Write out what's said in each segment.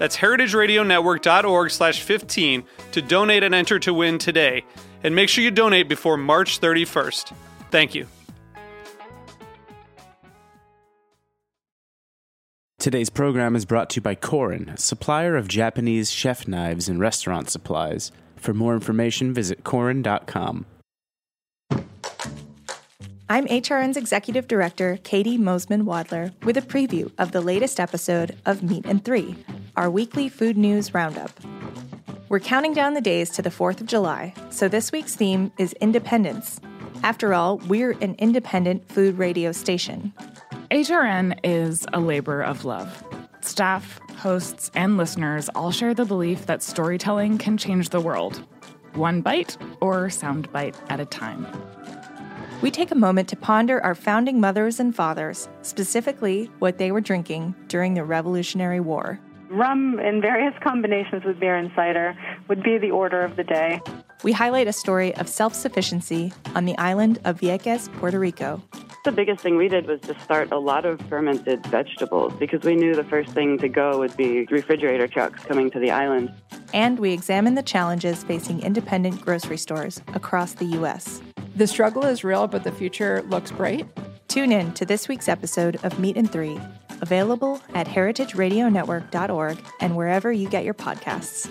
That's heritageradionetwork.org slash 15 to donate and enter to win today. And make sure you donate before March 31st. Thank you. Today's program is brought to you by Korin, supplier of Japanese chef knives and restaurant supplies. For more information, visit korin.com. I'm HRN's Executive Director, Caity Moseman Wadler, with a preview of the latest episode of Meat and Three, our weekly food news roundup. We're counting down the days to the 4th of July, so this week's theme is independence. After all, we're an independent food radio station. HRN is a labor of love. Staff, hosts, and listeners all share the belief that storytelling can change the world, one bite or sound bite at a time. We take a moment to ponder our founding mothers and fathers, specifically what they were drinking during the Revolutionary War. Rum in various combinations with beer and cider would be the order of the day. We highlight a story of self sufficiency on the island of Vieques, Puerto Rico. The biggest thing we did was to start a lot of fermented vegetables because we knew the first thing to go would be refrigerator trucks coming to the island. And we examine the challenges facing independent grocery stores across the U.S. The struggle is real, but the future looks bright. Tune in to this week's episode of Meat and Three, available at heritageradionetwork.org and wherever you get your podcasts.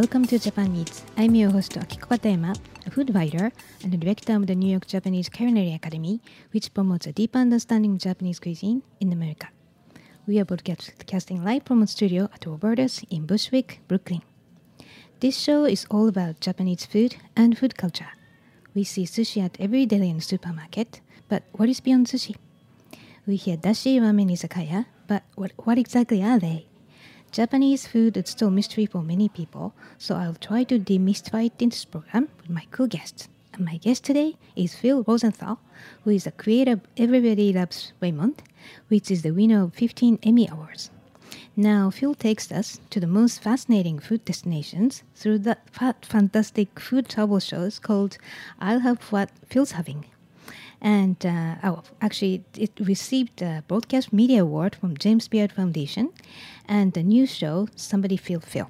Welcome to Japan Eats. I'm your host Akiko Katayama, a food writer and director of the New York Japanese Culinary Academy, which promotes a deep understanding of Japanese cuisine in America. We are broadcasting live from a studio at Roberta's in Bushwick, Brooklyn. This show is all about Japanese food and food culture. We see sushi at every deli and supermarket, but what is beyond sushi? We hear dashi ramen izakaya, but what, what exactly are they? Japanese food is still a mystery for many people, so I'll try to demystify it in this program with my cool guests. And my guest today is Phil Rosenthal, who is the creator of Everybody Loves Raymond, which is the winner of 15 Emmy Awards. Now, Phil takes us to the most fascinating food destinations through the fantastic food travel shows called I'll Have What Phil's Having and uh, oh, actually, it received a Broadcast Media Award from James Beard Foundation and the new show Somebody Feed Phil.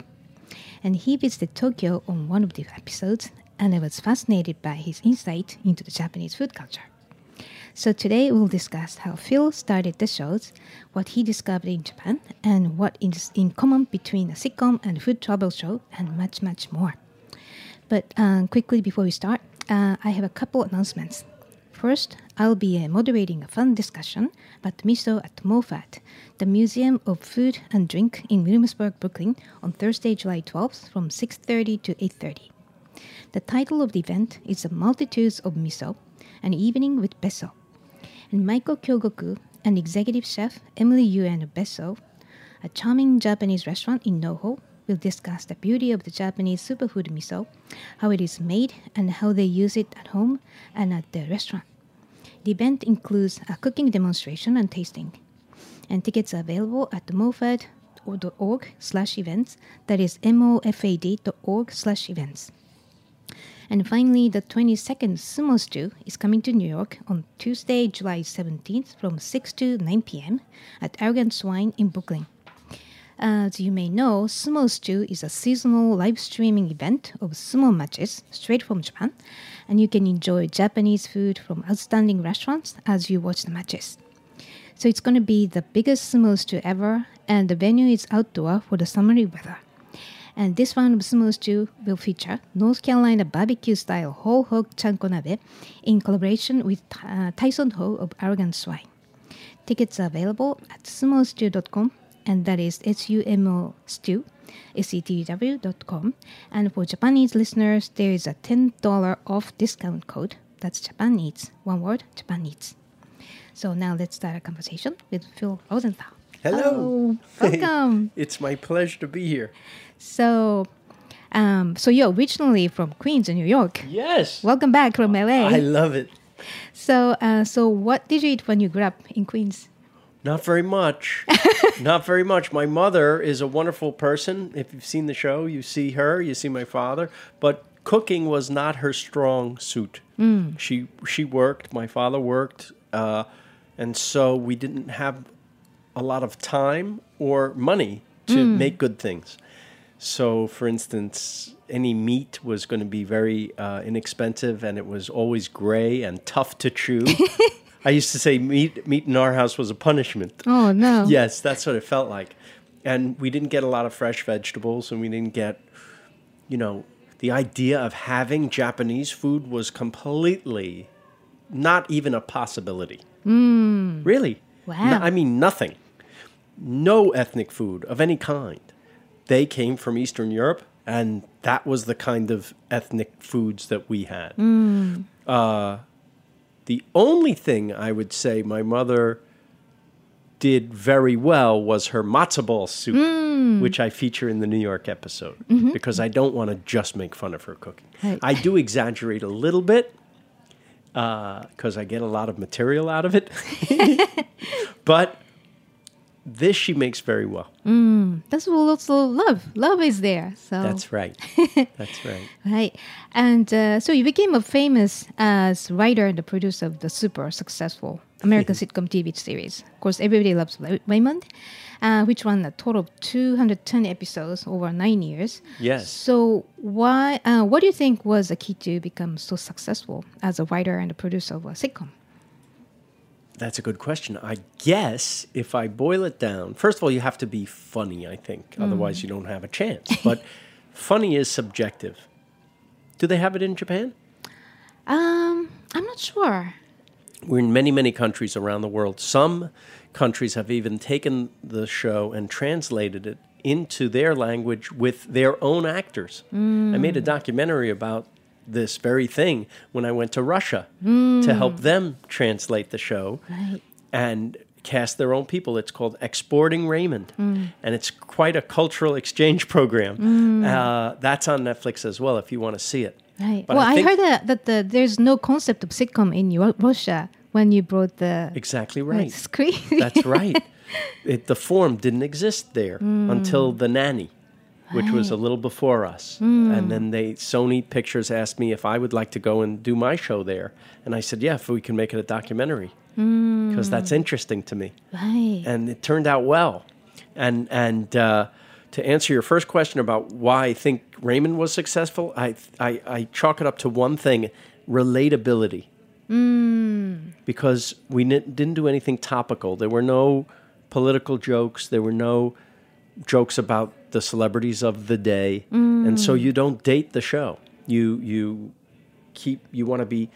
And he visited Tokyo on one of the episodes, and I was fascinated by his insight into the Japanese food culture. So today we'll discuss how Phil started the shows, what he discovered in Japan, and what is in common between a sitcom and a food travel show, and much, much more. But um, quickly before we start, uh, I have a couple announcements. First, I'll be uh, moderating a fun discussion about miso at MOFAD, the Museum of Food and Drink in Williamsburg, Brooklyn, on Thursday, July 12th from 6.30 to 8.30. The title of the event is The Multitudes of Miso, an evening with Bessou. And Maiko Kyogoku an executive chef Emily Yuen of Bessou, a charming Japanese restaurant in NoHo, will discuss the beauty of the Japanese superfood miso, how it is made, and how they use it at home and at the restaurant. The event includes a cooking demonstration and tasting, and tickets are available at mofad.org slash events, that is mofad.org slash events. And finally, the 22nd Sumo Stew is coming to New York on Tuesday, July 17th from 6 to 9 p.m. at Arrogant Swine in Brooklyn. As you may know, Sumo Stew is a seasonal live streaming event of sumo matches straight from Japan, and you can enjoy Japanese food from outstanding restaurants as you watch the matches. So it's going to be the biggest sumo stew ever, and the venue is outdoor for the summery weather. And this round of sumo will feature North Carolina barbecue style whole hog chanko nabe in collaboration with uh, Tyson Ho of Arrogant Swine. Tickets are available at sumostew.com, and that is S-U-M-O stew, S-E-T-W.com. And for Japanese listeners, there is a $10 off discount code. That's Japan Eats. One word, Japan Eats. So now let's start a conversation with Phil Rosenthal. Hello. Oh, welcome. it's my pleasure to be here. So, um, so you're originally from Queens, in New York. Yes. Welcome back from LA. I love it. so, uh, so what did you eat when you grew up in Queens? Not very much. Not very much. My mother is a wonderful person. If you've seen the show, you see her, you see my father. But cooking was not her strong suit. She she worked. My father worked, uh, and so we didn't have a lot of time or money to make good things. So, for instance, any meat was going to be very uh, inexpensive, and it was always gray and tough to chew. I used to say meat meat in our house was a punishment. Oh no! Yes, that's what it felt like. And we didn't get a lot of fresh vegetables, and we didn't get, you know, the idea of having Japanese food was completely not even a possibility. Really? Wow. No- I mean, nothing. No ethnic food of any kind. They came from Eastern Europe, and that was the kind of ethnic foods that we had. Uh, the only thing I would say my mother did very well was her matzo ball soup, hmm. which I feature in the New York episode mm-hmm. because I don't want to just make fun of her cooking. Right. I do exaggerate a little bit uh, because I get a lot of material out of it, but this she makes very well. That's what also love. Love is there. So That's right. That's right. right. And uh, so you became a famous as writer and the producer of the super successful American sitcom TV series. Of course, everybody loves Ray- Raymond, uh, which ran a total of 210 episodes over nine years. Yes. So why? Uh, what do you think was the key to become so successful as a writer and a producer of a sitcom? That's a good question. I guess if I boil it down, first of all, you have to be funny, I think. Otherwise, you don't have a chance. But funny is subjective. Do they have it in Japan? Um, I'm not sure. We're in many, many countries around the world. Some countries have even taken the show and translated it into their language with their own actors. I made a documentary about this very thing when I went to Russia to help hmm. them translate the show Right. and cast their own people. It's called Exporting Raymond, hmm. and it's quite a cultural exchange program. Hmm. Uh, that's on Netflix as well if you want to see it. Right. But well, I, think- heard that, that the, there's no concept of sitcom in Ru- Russia when you brought the Exactly right. right. screen. That's right. It, the form didn't exist there until the nanny, which was a little before us. Hmm. And then they Sony Pictures asked me if I would like to go and do my show there, and I said, "Yeah, if we can make it a documentary, hmm. because that's interesting to me." right. And it turned out well. And and uh, to answer your first question about why I think Raymond was successful, I I, I chalk it up to one thing: relatability hmm. because we didn't do anything topical. There were no political jokes. There were no jokes about the celebrities of the day, and so you don't date the show. You you keep you want to be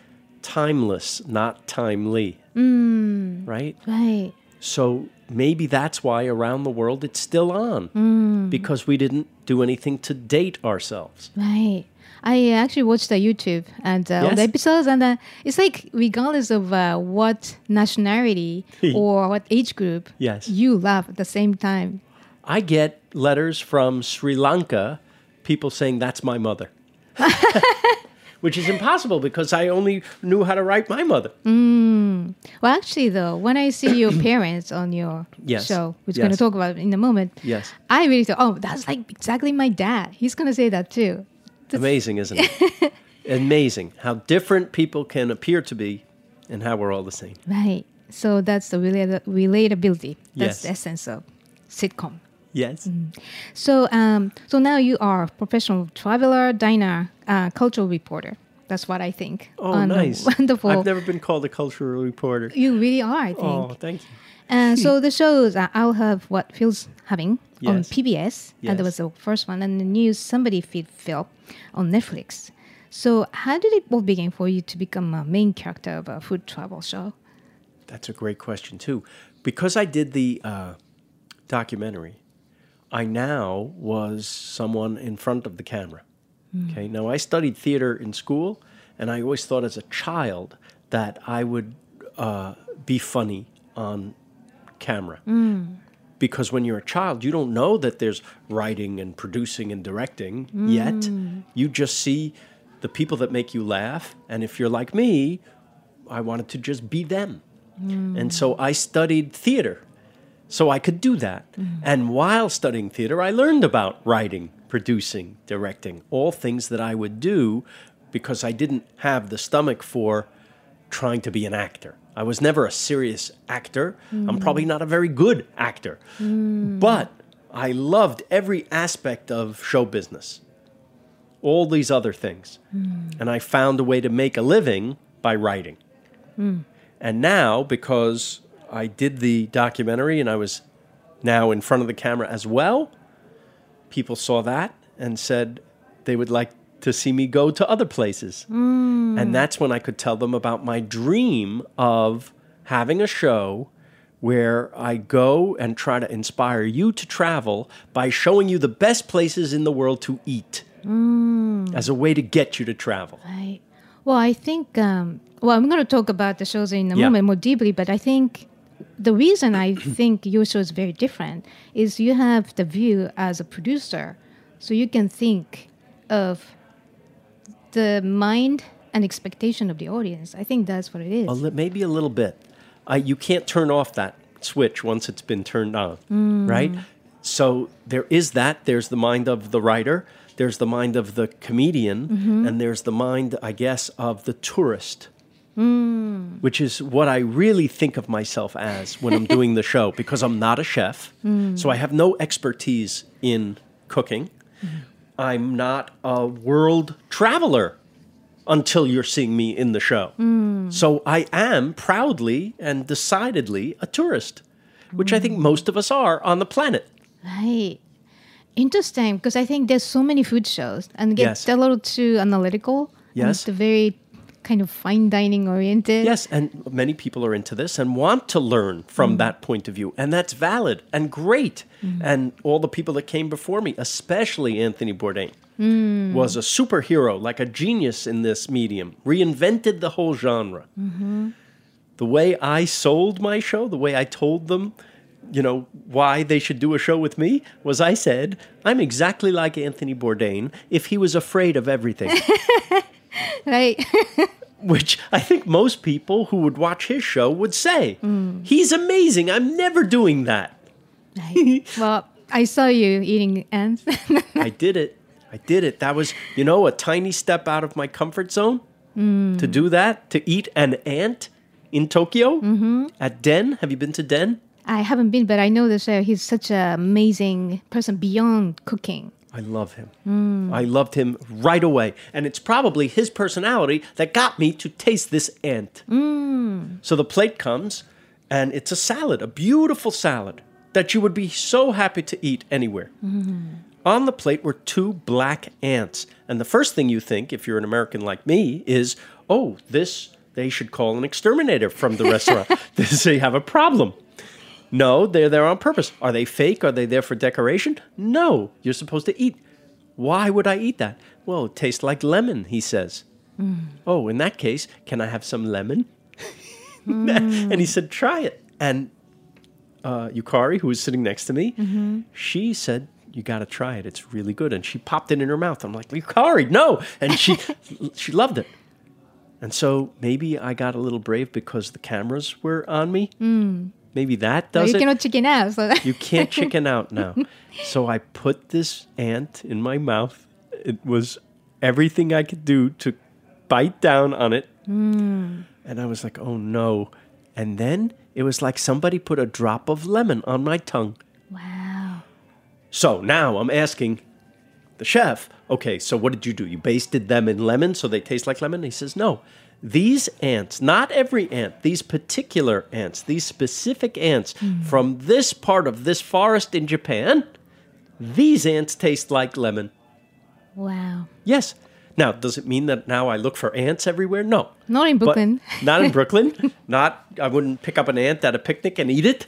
timeless, not timely, right? right. So maybe that's why around the world it's still on because we didn't do anything to date ourselves. Right. I actually watched the YouTube and uh, all the episodes, and uh, it's like regardless of uh, what nationality or what age group, Yes. you laugh at the same time. I get letters from Sri Lanka, people saying that's my mother. Which is impossible because I only knew how to write my mother. Mm. Well, actually, though, when I see your parents on your Yes. show, which we're going to talk about in a moment, Yes. I really thought, oh, that's like exactly my dad. He's going to say that too. Amazing, isn't it? Amazing how different people can appear to be and how we're all the same. Right. So that's the relatability. That's Yes. the essence of sitcom. Yes. So, um, so now you are a professional traveler, diner, uh, cultural reporter. That's what I think. Oh, On nice. Wonderful. I've never been called a cultural reporter. you really are, I think. Oh, thank you. Uh, so the shows uh, I'll have what Phil's having on Yes. PBS, and that was the first one, and the news somebody feed Phil on Netflix. So how did it all begin for you to become a main character of a food travel show? That's a great question too, because I did the uh, documentary. I now was someone in front of the camera. Hmm. Okay. Now I studied theater in school, and I always thought as a child that I would uh, be funny on camera. Hmm. Because when you're a child, you don't know that there's writing and producing and directing hmm. yet. You just see the people that make you laugh, and if you're like me, I wanted to just be them. And so I studied theater so I could do that. Mm. And while studying theater, I learned about writing, producing, directing, all things that I would do because I didn't have the stomach for trying to be an actor. I was never a serious actor. I'm mm. probably not a very good actor. Mm. But I loved every aspect of show business, all these other things. And I found a way to make a living by writing. And now, because I did the documentary and I was now in front of the camera as well, people saw that and said they would like to see me go to other places. And that's when I could tell them about my dream of having a show where I go and try to inspire you to travel by showing you the best places in the world to eat as a way to get you to travel. Right. Well, I think. Um, well, I'm going to talk about the shows in a Yeah. moment more deeply, but I think the reason I think your show is very different is you have the view as a producer, so you can think of the mind and expectation of the audience. I think that's what it is. A li- maybe a little bit. Uh, you can't turn off that switch once it's been turned on, right? So there is that. There's the mind of the writer. There's the mind of the comedian, and there's the mind, I guess, of the tourist. Mm. Which is what I really think of myself as when I'm doing the show because I'm not a chef. Mm. So I have no expertise in cooking. Mm-hmm. I'm not a world traveler until you're seeing me in the show. Mm. So I am proudly and decidedly a tourist, which I think most of us are on the planet. Right. Interesting, because I think there's so many food shows and it gets Yes. a little too analytical. and Yes. it's very kind of fine dining oriented. Yes, and many people are into this and want to learn from mm. that point of view, and that's valid and great. Mm. And all the people that came before me, especially Anthony Bourdain, mm. was a superhero, like a genius in this medium, reinvented the whole genre. Mm-hmm. The way I sold my show, the way I told them, you know, why they should do a show with me was I said, I'm exactly like Anthony Bourdain if he was afraid of everything. Right. which I think most people who would watch his show would say, He's amazing. I'm never doing that. right. well, I saw you eating ants. I did it. I did it. That was, you know, a tiny step out of my comfort zone to do that, to eat an ant in Tokyo at Den. Have you been to Den? I haven't been, but I know this. Uh, he's such an amazing person beyond cooking. I love him. I loved him right away. And it's probably his personality that got me to taste this ant. So the plate comes, and it's a salad, a beautiful salad that you would be so happy to eat anywhere. On the plate were two black ants. And the first thing you think, if you're an American like me, is, oh, this, they should call an exterminator from the restaurant. this, they have a problem. No, they're there on purpose. Are they fake? Are they there for decoration? No, you're supposed to eat. Why would I eat that? Well, it tastes like lemon, he says. Hmm. Oh, in that case, can I have some lemon? and he said, try it. And uh, Yukari, who was sitting next to me, mm-hmm. she said, you got to try it. It's really good. And she popped it in her mouth. I'm like, Yukari, no. And she, she loved it. And so maybe I got a little brave because the cameras were on me. Hmm. Maybe that does you it. cannot chicken out. So You can't chicken out now. So I put this ant in my mouth. It was everything I could do to bite down on it. Hmm. And I was like, oh no. And then it was like somebody put a drop of lemon on my tongue. wow. So now I'm asking the chef, okay, so what did you do? You basted them in lemon so they taste like lemon? He says, no. These ants, not every ant, these particular ants, these specific ants from this part of this forest in Japan, these ants taste like lemon. Wow. Yes. Now, does it mean that now I look for ants everywhere? No. Not in But- Brooklyn. not in Brooklyn. not I wouldn't pick up an ant at a picnic and eat it.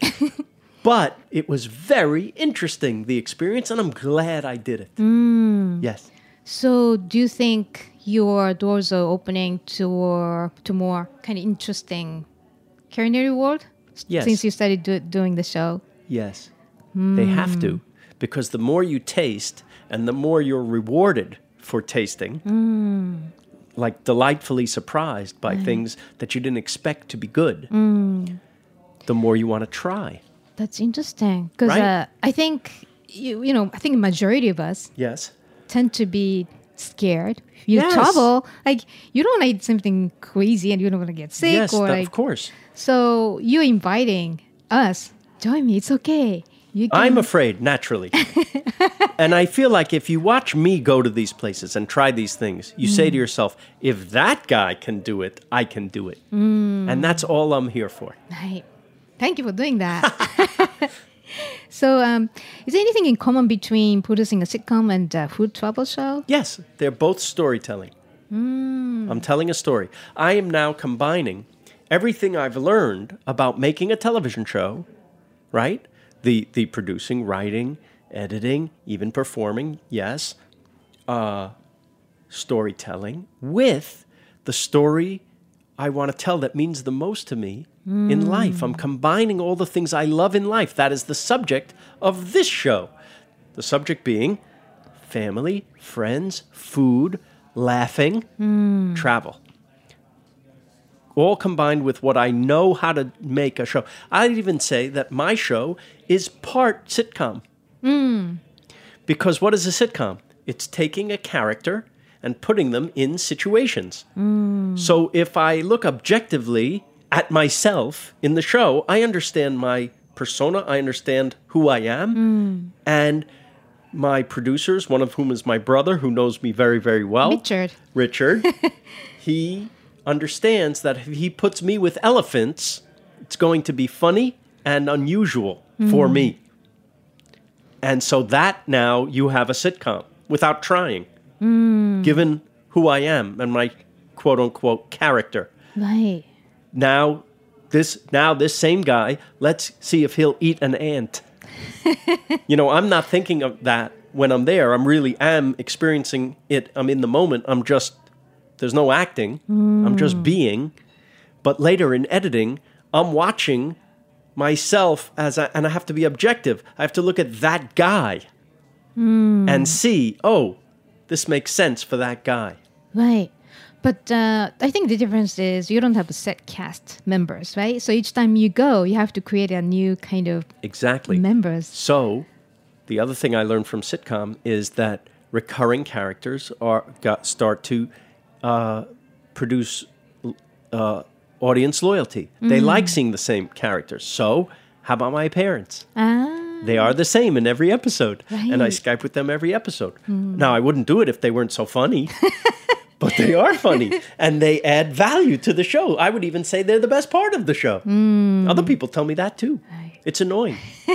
but it was very interesting the experience, and I'm glad I did it. Mm. Yes. So, do you think your doors are opening to to more kind of interesting culinary world Yes. since you started do, doing the show? Yes. They have Mm. to. Because the more you taste and the more you're rewarded for tasting, Mm. like delightfully surprised by Right. things that you didn't expect to be good, Mm. the more you want to try. That's interesting because Right? uh, I think you you know I think majority of us Yes. tend to be scared. You Yes. travel like you don't eat something crazy and you don't want to get sick yes, or like of course. so you're inviting us join me. It's okay. You can, I'm afraid, naturally. and I feel like if you watch me go to these places and try these things, you say to Mm. yourself, if that guy can do it, I can do it. Mm. And that's all I'm here for. Right. Thank you for doing that. so, um, is there anything in common between producing a sitcom and a food travel show? Yes, they're both storytelling. Mm. I'm telling a story. I am now combining everything I've learned about making a television show, right? The the producing, writing, editing, even performing, yes, uh, storytelling with the story I want to tell that means the most to me in Mm. life. I'm combining all the things I love in life. That is the subject of this show. The subject being family, friends, food, laughing, Mm. travel. All combined with what I know how to make a show. I'd even say that my show is part sitcom. Mm. Because what is a sitcom? It's taking a character and putting them in situations. Mm. So if I look objectively at myself in the show, I understand my persona, I understand who I am, Mm. and my producers, one of whom is my brother who knows me very, very well. Richard. Richard. he understands that if he puts me with elephants, it's going to be funny and unusual for Mm. me. And so that now you have a sitcom without trying, Mm. given who I am and my quote unquote character. Right. Now this now this same guy, let's see if he'll eat an ant. you know, I'm not thinking of that when I'm there. I'm really am experiencing it. I'm in the moment. I'm just there's no acting. I'm just Mm. being. But later in editing, I'm watching myself as I, and I have to be objective. I have to look at that guy Mm. and see, oh, this makes sense for that guy. Right. But uh, I think the difference is you don't have a set cast members, right? So each time you go, you have to create a new kind of Exactly. members. So, the other thing I learned from sitcom is that recurring characters are got start to uh, produce uh, audience loyalty. They Mm. like seeing the same characters. So, how about my parents? Ah. They are the same in every episode, and I Skype with them every episode. Mm. Now, I wouldn't do it if they weren't so funny. But they are funny and they add value to the show. I would even say they're the best part of the show. Mm. Other people tell me that too. It's annoying.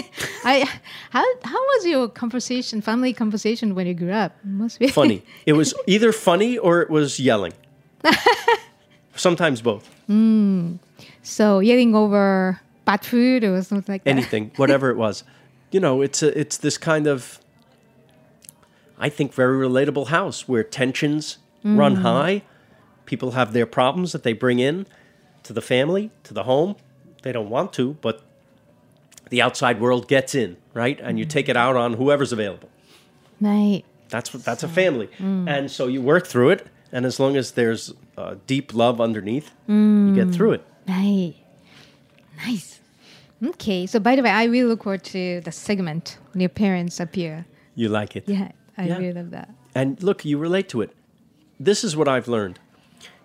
I how how was your conversation, family conversation when you grew up? Must be funny. It was either funny or it was yelling. Sometimes both. Mm. So yelling over bad food or something like that. Anything, whatever it was. You know, it's a, it's this kind of I think very relatable house where tensions run Mm. high. People have their problems that they bring in to the family, to the home. They don't want to, but the outside world gets in, right? And you take it out on whoever's available. Right. That's what that's a family, Mm. and so you work through it. And as long as there's uh, deep love underneath, you Mm. get through it. Right. Nice. Okay. So by the way, I really look forward to the segment when your parents appear. You like it. Yeah, I Yeah. really love that. And look, you relate to it. This is what I've learned.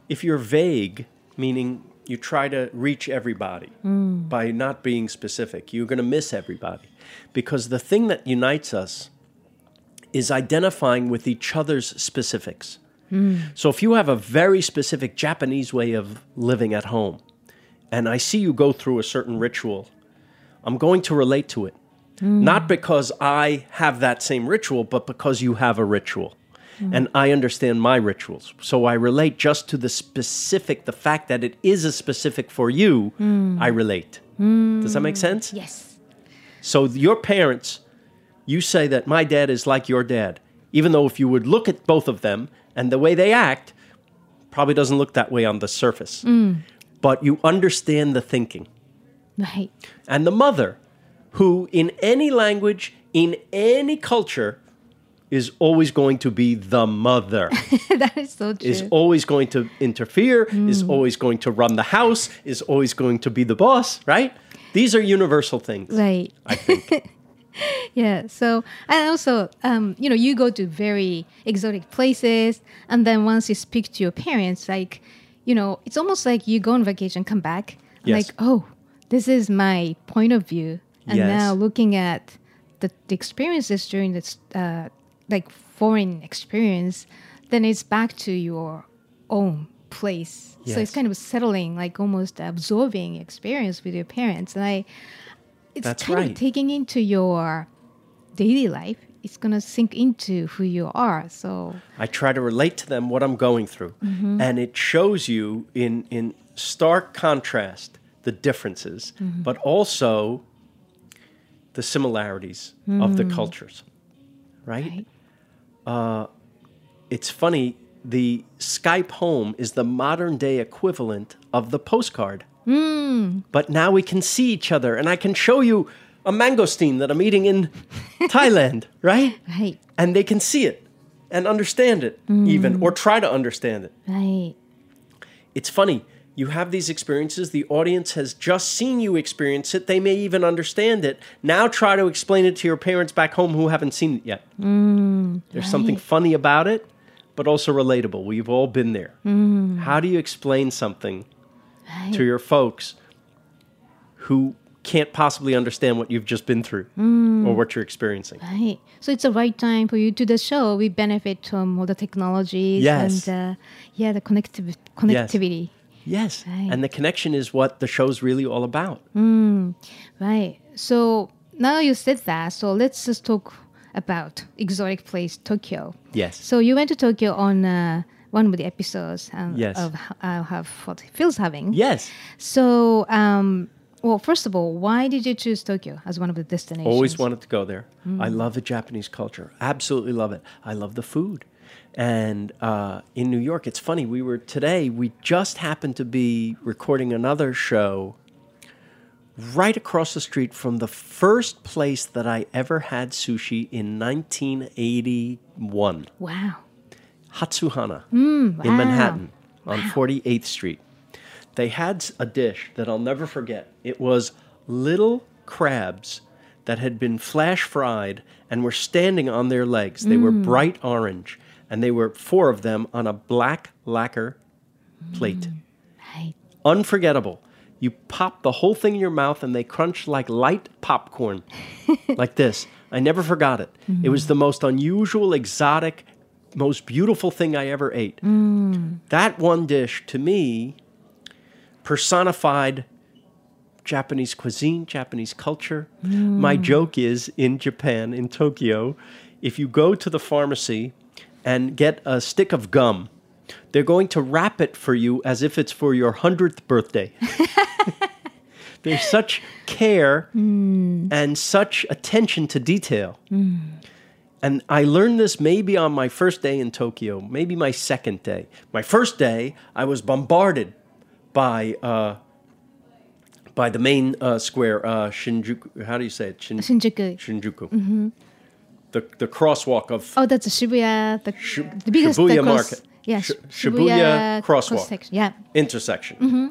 If you're vague, meaning you try to reach everybody Mm. by not being specific, you're going to miss everybody. Because the thing that unites us is identifying with each other's specifics. So if you have a very specific Japanese way of living at home, and I see you go through a certain ritual, I'm going to relate to it. Mm. Not because I have that same ritual, but because you have a ritual. Mm. And I understand my rituals. So I relate just to the specific, the fact that it is a specific for you, mm. I relate. Does that make sense? Yes. So your parents, you say that my dad is like your dad, even though if you would look at both of them and the way they act, probably doesn't look that way on the surface. But you understand the thinking. Right. And the mother, who in any language, in any culture, is always going to be the mother, that is so true. is always going to interfere, is always going to run the house, is always going to be the boss, right? These are universal things. right. I think. Yeah. So, and also, um, you know, you go to very exotic places, and then once you speak to your parents, like, you know, it's almost like you go on vacation, come back, Yes. like, oh, this is my point of view, and Yes. now looking at the, the experiences during this, uh, like, foreign experience, then it's back to your own place. So it's kind of settling, like almost absorbing experience with your parents, and I it's That's kind right. of taking into your daily life. It's gonna sink into who you are. So I try to relate to them what I'm going through. And it shows you in, in stark contrast the differences, mm-hmm. but also the similarities of the mm. cultures. Right? Uh, it's funny, the Skype home is the modern day equivalent of the postcard. Mm. But now we can see each other, and I can show you a mangosteen that I'm eating in Thailand, right? right, and they can see it and understand it even mm. or try to understand it right, it's funny you have these experiences the audience has just seen you experience it they may even understand it now try to explain it to your parents back home who haven't seen it yet mm, there's something funny about it but also relatable we've all been there mm. how do you explain something to your folks who can't possibly understand what you've just been through or mm. what you're experiencing right. So it's the right time for you to the show. We benefit from all the technologies Yes. and uh, yeah, the connectiv- connectivity. Yes. Right. And the connection is what the show's really all about. Right. So now you said that, so let's just talk about exotic place Tokyo. Yes. So you went to Tokyo on uh, one of the episodes um, Yes. of uh, have what Phil's having. yes. So, um, well, first of all, why did you choose Tokyo as one of the destinations? Always wanted to go there. I love the Japanese culture. Absolutely love it. I love the food. And uh, in New York, it's funny. We were today, we just happened to be recording another show right across the street from the first place that I ever had sushi in 1981. Wow. Hatsuhana in Manhattan on 48th Street. They had a dish that I'll never forget. It was little crabs that had been flash fried and were standing on their legs. They were bright orange, and they were four of them on a black lacquer plate. Mm, right. Unforgettable. You pop the whole thing in your mouth and they crunch like light popcorn, like this. I never forgot it. It was mm-hmm. the most unusual, exotic, most beautiful thing I ever ate. Mm. That one dish, to me, personified Japanese cuisine, Japanese culture. My mm. joke is in Japan, in Tokyo, if you go to the pharmacy and get a stick of gum, they're going to wrap it for you as if it's for your 100th birthday. There's such care and such attention to detail. And I learned this maybe on my first day in Tokyo, maybe my second day. My first day, I was bombarded by uh, by the main uh, square, uh, Shinjuku. How do you say it? Shin- Shinjuku. Shinjuku. The the crosswalk of Oh, that's a Shibuya, the, Shi- the biggest Shibuya the cross, Market. Yeah, Sh- Shibuya crosswalk. cross-section, Yeah, intersection. Mm-hmm.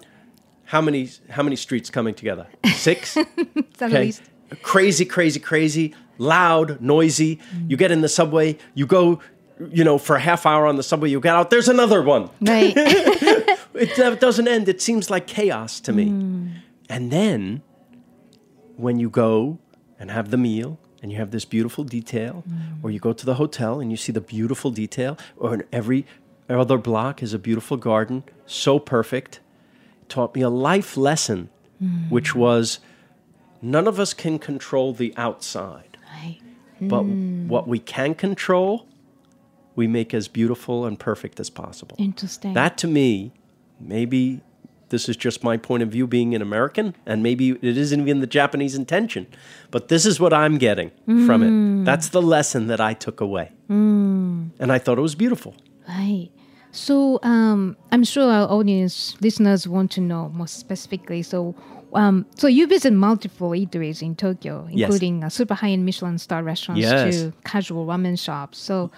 How many how many streets coming together? Six. Okay. least. Crazy, crazy, crazy, loud, noisy. Mm. You get in the subway, you go, you know, for a half hour on the subway, you get out, there's another one. Right. It doesn't end. It seems like chaos to me. Mm. And then when you go and have the meal and you have this beautiful detail, mm. or you go to the hotel and you see the beautiful detail, or in every other block is a beautiful garden, so perfect. Taught me a life lesson, mm. which was none of us can control the outside, Right. but mm. what we can control, we make as beautiful and perfect as possible. Interesting. That to me, maybe this is just my point of view being an American, and maybe it isn't even the Japanese intention, but this is what I'm getting from it. That's the lesson that I took away. And I thought it was beautiful. Right. So um, I'm sure our audience listeners want to know more specifically. So, um, so you visit multiple eateries in Tokyo, including uh, super high-end Michelin star restaurants Yes. to casual ramen shops. So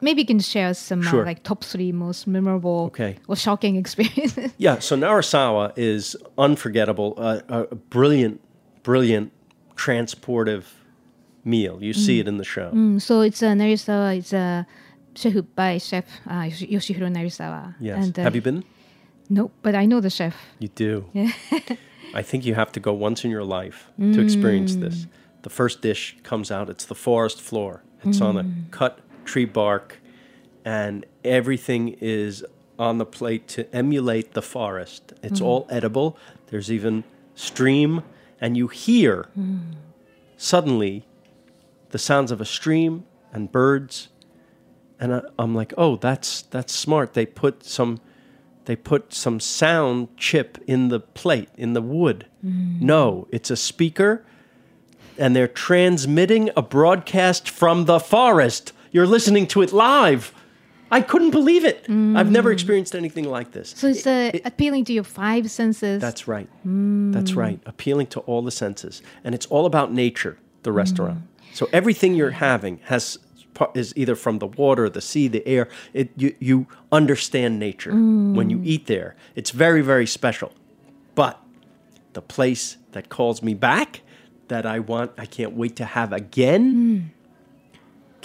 maybe you can share some Sure. uh, like top three most memorable Okay. or shocking experiences. Yeah, so Narisawa is unforgettable, uh, a brilliant, brilliant transportive meal. You see it in the show. Mm, so it's uh, Narisawa. It's uh, chef by chef uh, Yoshi- Yoshihiro Narisawa. Yes. And, uh, Have you been? No, but I know the chef. You do. I think you have to go once in your life to experience this. The first dish comes out, it's the forest floor. It's on a cut tree bark, and everything is on the plate to emulate the forest. It's mm-hmm. all edible. There's even stream, and you hear mm. suddenly the sounds of a stream and birds. And I, I'm like, oh, that's that's smart. They put some they put some sound chip in the plate in the wood. Mm. No, it's a speaker and they're transmitting a broadcast from the forest. You're listening to it live. I couldn't believe it. Mm. I've never experienced anything like this. So it's uh, appealing to your five senses. That's right. Mm. That's right. Appealing to all the senses. And it's all about nature, the restaurant. Mm. So everything you're having has is either from the water, the sea, the air. It, you, you understand nature when you eat there. It's very, very special. But the place that calls me back, that I want, I can't wait to have again,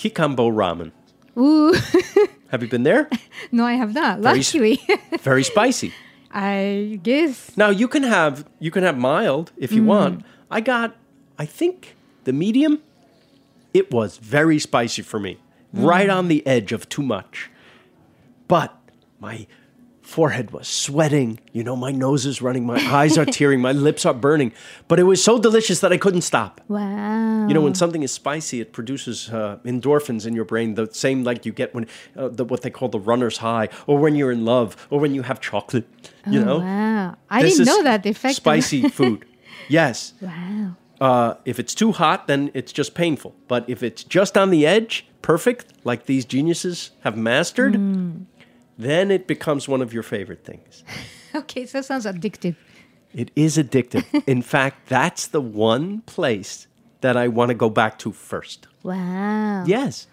Kikanbo Ramen. Ooh, Have you been there? no, I have not. Very Luckily, Very spicy. I guess. Now you can have you can have mild if you mm. want. I got I think the medium. It was very spicy for me, mm. right on the edge of too much. But my forehead was sweating. You know, my nose is running, my eyes are tearing, my lips are burning. But it was so delicious that I couldn't stop. Wow. You know, when something is spicy, it produces uh, endorphins in your brain, the same like you get when uh, the, what they call the runner's high, or when you're in love, or when you have chocolate. You know, Oh, Wow. I This didn't know that effect. Spicy food. Yes. Wow. Uh, if it's too hot, then it's just painful. But if it's just on the edge, perfect, like these geniuses have mastered, Mm. Then it becomes one of your favorite things. Okay, so that sounds addictive. It is addictive. In fact, that's the one place that I want to go back to first. Wow. Yes.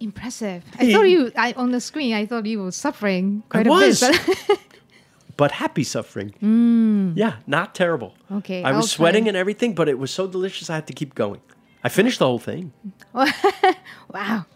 Impressive. I thought you, I, on the screen, I thought you were suffering quite a was. bit. but- but happy suffering. Yeah, not terrible. Mm. Okay, I was I'll sweating and everything, but it was so delicious I had to keep going. I finished the whole thing. wow.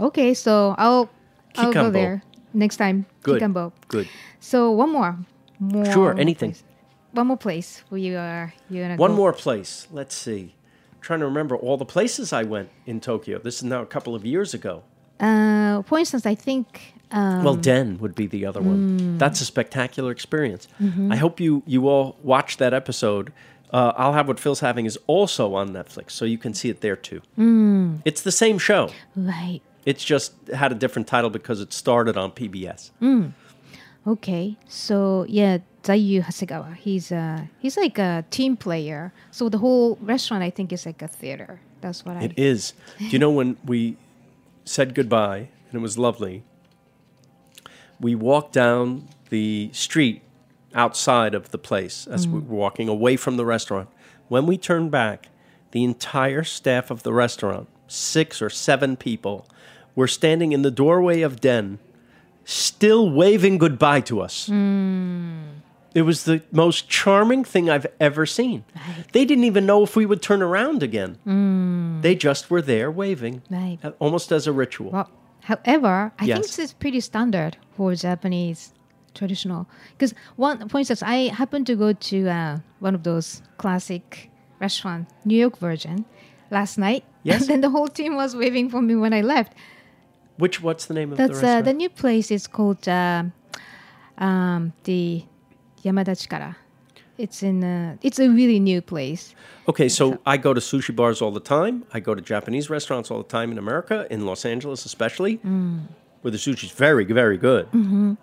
Okay, so I'll, I'll go there next time. Good. Kikanbo. Good. So one more. more Sure, anything. place. One more place where you are. You're gonna One go. more place. Let's see. trying to remember all the places I went in Tokyo. This is now a couple of years ago. Uh, for instance, I think. Um, well, Den would be the other one. That's a spectacular experience. I hope you you all watch that episode. Uh, I'll have what Phil's having is also on Netflix, so you can see it there too. It's the same show. right. It's just had a different title because it started on PBS. Okay, so yeah, Zaiyu Hasegawa. He's uh he's like a team player. So the whole restaurant, I think, is like a theater. That's what I. It is. Do you know when we said goodbye and it was lovely? We walked down the street outside of the place as we were walking away from the restaurant. When we turned back, the entire staff of the restaurant, six or seven people, were standing in the doorway of Den, still waving goodbye to us. It was the most charming thing I've ever seen. They didn't even know if we would turn around again. They just were there waving, Right. almost as a ritual. Well, however, I think this is pretty standard for Japanese traditional. Because one, for instance, I happened to go to uh, one of those classic restaurant, New York version. last night. Yes. And then the whole team was waving for me when I left. Which what's the name of That's the uh, restaurant? the new place is called uh, um, the Yamada Chikara. It's in uh, it's a really new place. Okay, so I go to sushi bars all the time. I go to Japanese restaurants all the time in America, in Los Angeles especially, Mm. where the sushi's very, very good. Mhm.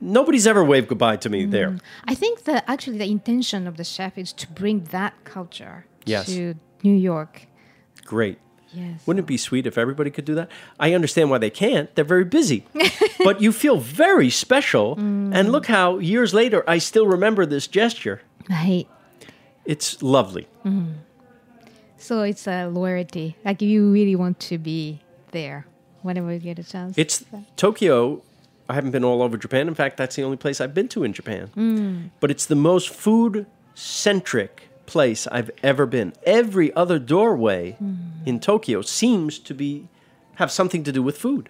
Nobody's ever waved goodbye to me there. I think that actually the intention of the chef is to bring that culture Yes. to New York. Great. Yes. Wouldn't it be sweet if everybody could do that? I understand why they can't. They're very busy. but you feel very special. Mm. And look how years later I still remember this gesture. Right. It's lovely. Mhm. So it's a loyalty. Like you really want to be there whenever you get a chance. It's Tokyo. I haven't been all over Japan. In fact, that's the only place I've been to in Japan. Mm. But it's the most food centric place I've ever been. Every other doorway in Tokyo seems to be have something to do with food.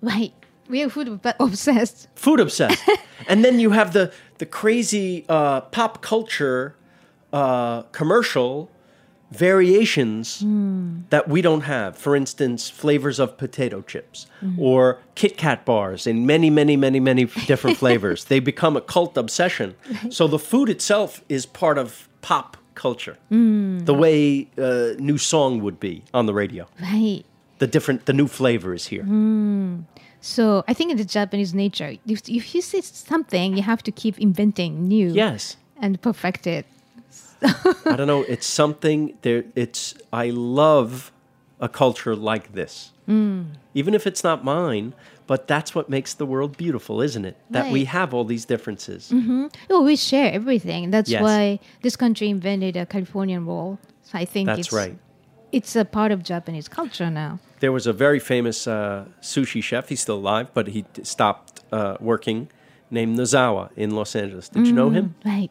Right. We are food obsessed. Food obsessed. and then you have the the crazy uh, pop culture uh, commercial variations that we don't have. For instance, flavors of potato chips Mhm. or Kit Kat bars in many, many, many, many different flavors. They become a cult obsession. So the food itself is part of pop culture, Mm. the way a new song would be on the radio. Right. The different, the new flavor is here. Mm. So I think in the Japanese nature, if, if you see something, you have to keep inventing new. Yes. And perfect it. I don't know. It's something there. It's I love a culture like this, Mm. even if it's not mine. But that's what makes the world beautiful, isn't it? That we have all these differences. hmm Oh, we share everything. That's Yes. why this country invented a Californian roll. So I think That's it's, right. It's a part of Japanese culture now. There was a very famous uh, sushi chef. He's still alive, but he d- stopped uh, working. Named Nozawa in Los Angeles. Did you know him? Mm, Right.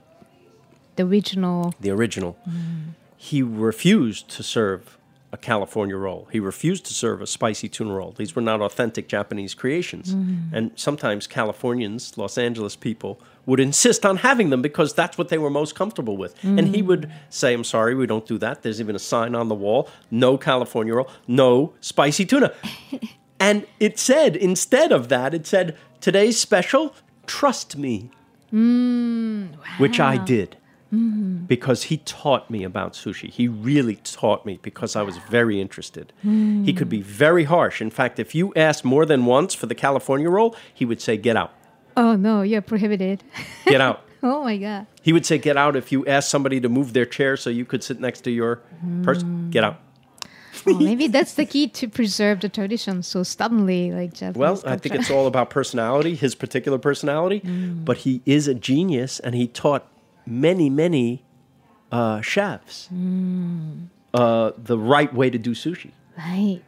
The original. The original. Mm. He refused to serve a California roll. He refused to serve a spicy tuna roll. These were not authentic Japanese creations. Mm. And sometimes Californians, Los Angeles people, would insist on having them because that's what they were most comfortable with. And he Mm. would say, I'm sorry, we don't do that. There's even a sign on the wall no California roll, no spicy tuna. and it said, instead of that, it said, today's special, trust me, Mm, which I did Mhm. because he taught me about sushi. He really taught me because I was very interested. Mm. He could be very harsh. In fact, if you asked more than once for the California roll, he would say, Get out. Oh no, you're prohibited. Get out. oh my god. he would say, Get out if you asked somebody to move their chair so you could sit next to your person. Get out. Oh, maybe that's the key to preserve the tradition so stubbornly, like Japanese. Well, I think it's all about personality, his particular personality. Mm. But he is a genius and he taught many, many uh, chefs Mm, uh, the right way to do sushi. right.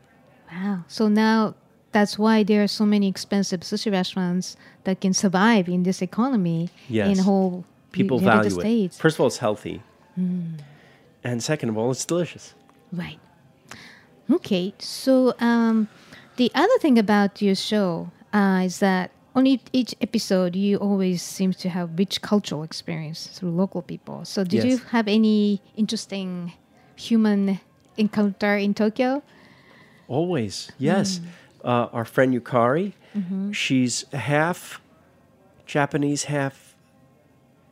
Wow. So now that's why there are so many expensive sushi restaurants that can survive in this economy Yes. in whole People United value States. it. First of all, it's healthy. Mm, And second of all, it's delicious. right. Okay. So um, the other thing about your show uh, is that on each, each episode you always seem to have rich cultural experience through local people. So did you have any interesting human encounter in Tokyo? Always, yes. Mm. Uh, our friend Yukari, Mhm. she's half Japanese, half.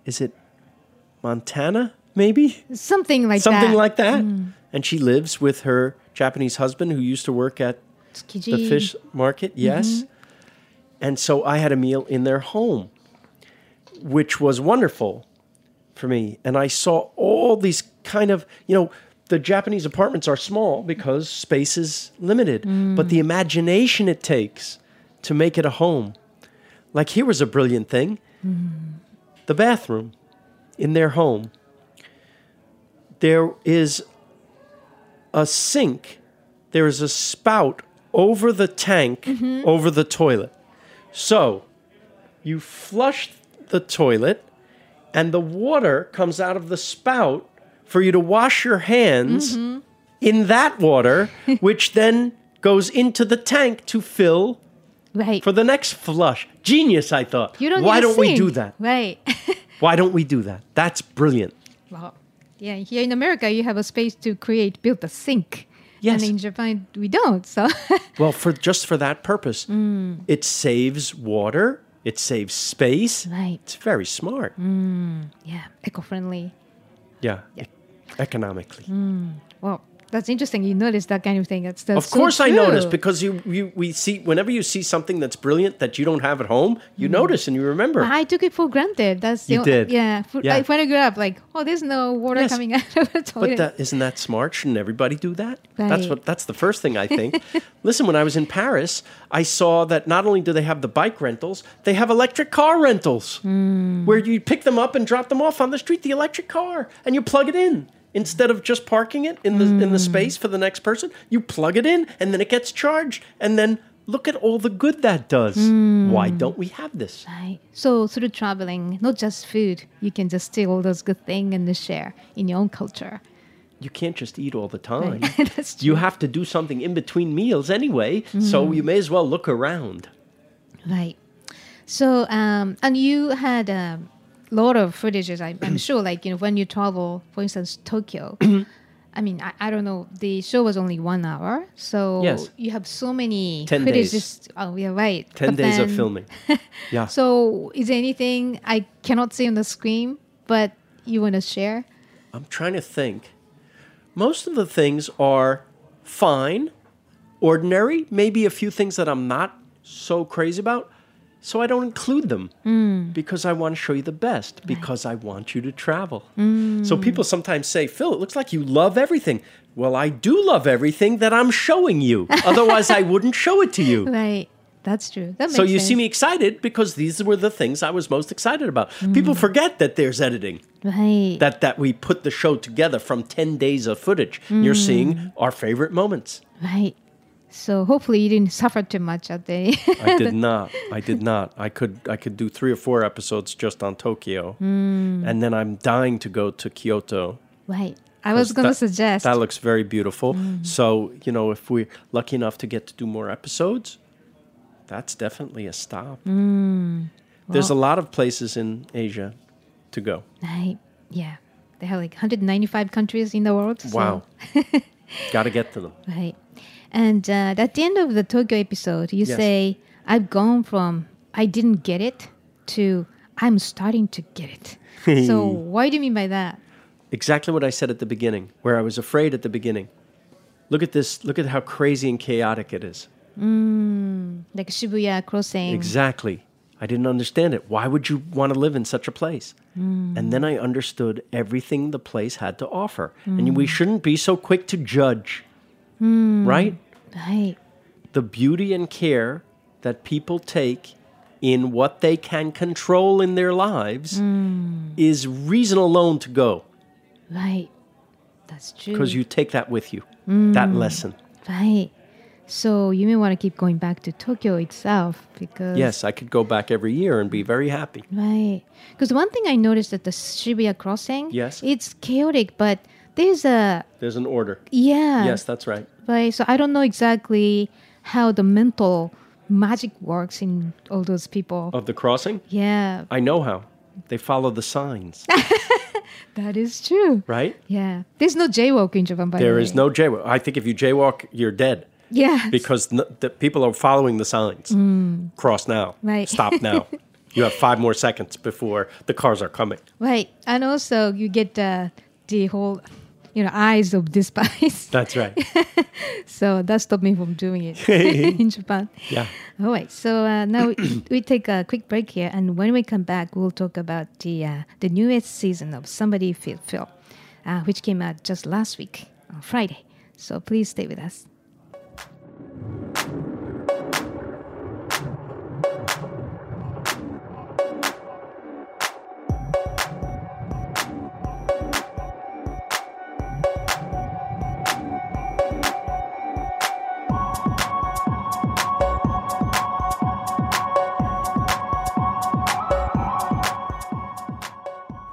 Is it Montana? Maybe Something like something that. Something like that. Mm. And she lives with her Japanese husband, who used to work at the fish market. Yes, Mhm. And so I had a meal in their home, which was wonderful for me. And I saw all these kind of, you know, the Japanese apartments are small because space is limited, but the imagination it takes to make it a home. Like here was a brilliant thing the bathroom in their home. There is a sink, there is a spout over the tank, over the toilet. So you flush the toilet, and the water comes out of the spout for you to wash your hands mm-hmm. in that water, which then goes into the tank to fill Right. for the next flush. Genius, I thought. You don't Why don't we do that? Right. Why don't we do that? That's brilliant. well, Yeah, here in America, you have a space to create, build a sink. Yes. And in Japan, we don't. So, Well, for just for that purpose, Mm. it saves water, it saves space. right. It's very smart. Yeah, eco-friendly. Yeah, e- economically. Well, that's interesting. You notice that kind of thing. That's, that's Of so course, I notice because you, you we see whenever you see something that's brilliant that you don't have at home, you notice and you remember. I took it for granted. That's You o- did. Yeah. For, Yeah. Like when I grew up, like, oh, there's no water Yes. coming out of the toilet. But that, isn't that smart? Shouldn't everybody do that? That's what. That's the first thing I think. Listen, when I was in Paris, I saw that not only do they have the bike rentals, they have electric car rentals, Hmm. where you pick them up and drop them off on the street, the electric car, and you plug it in instead of just parking it in the in the Hmm. space for the next person. You plug it in, and then it gets charged, and then. Look at all the good that does. Hmm. Why don't we have this? Right. So through traveling, not just food, you can just steal all those good things and share in your own culture. You can't just eat all the time. That's You have to do something in between meals anyway, so Hmm. you may as well look around. Right. So, um, and you had a lot of footages, I, I'm sure, like, you know, when you travel, for instance, Tokyo. I mean, I, I don't know. The show was only one hour, so Yes. you have so many 10 footages. days. Oh, yeah, right. 10 But days of filming. Yeah. So, is there anything I cannot see on the screen, but you want to share? I'm trying to think. Most of the things are fine, ordinary, maybe a few things that I'm not so crazy about. So I don't include them mm. because I want to show you the best, because I want you to travel. Mm. So people sometimes say, Phil, it looks like you love everything. Well, I do love everything that I'm showing you. Otherwise, I wouldn't show it to you. Right. That's true. That makes So you sense. see me excited because these were the things I was most excited about. People mm. forget that there's editing. Right. That that we put the show together from 10 days of footage. You're seeing our favorite moments. right. So hopefully you didn't suffer too much at the. I did not. I did not. I could I could do 3 or 4 episodes just on Tokyo. Hmm. And then I'm dying to go to Kyoto. right. I was going to suggest. That looks very beautiful. Hmm. So, you know, if we're lucky enough to get to do more episodes, that's definitely a stop. Hmm. There's a lot of places in Asia to go. Right. Yeah. They have like 195 countries in the world. so- Wow. Got to get to them. Right. And uh, at the end of the Tokyo episode, you Yes. say, I've gone from I didn't get it to I'm starting to get it. so, why do you mean by that? Exactly what I said at the beginning, where I was afraid at the beginning. Look at this. Look at how crazy and chaotic it is. Mm, like Shibuya crossing. Exactly. I didn't understand it. Why would you want to live in such a place? Mm. And then I understood everything the place had to offer. And mm. we shouldn't be so quick to judge. Right? Right. The beauty and care that people take in what they can control in their lives hmm. is reason alone to go Right. That's true. because you take that with you, hmm. that lesson. Right. So, you may want to keep going back to Tokyo itself because. Yes, I could go back every year and be very happy. Right. Because one thing I noticed at the Shibuya crossing. Yes. It's chaotic, but there's a. There's an order. Yeah. Yes, that's right. Right. So I don't know exactly how the mental magic works in all those people. Of the crossing? Yeah, I know how. They follow the signs, that is true. right? Yeah. There's no jaywalk in Japan, by the There way. is no jaywalk. I think if you jaywalk, you're dead Yeah. because n- the people are following the signs. Cross now. Right. Stop now. you have five more seconds before the cars are coming. Right. And also, you get uh, the whole, you know, eyes of despise. That's right. so that stopped me from doing it in Japan. Yeah. All right. So uh, now we, we take a quick break here, and when we come back, we'll talk about the uh, the newest season of Somebody Feed Phil, uh, which came out just last week on Friday. So please stay with us.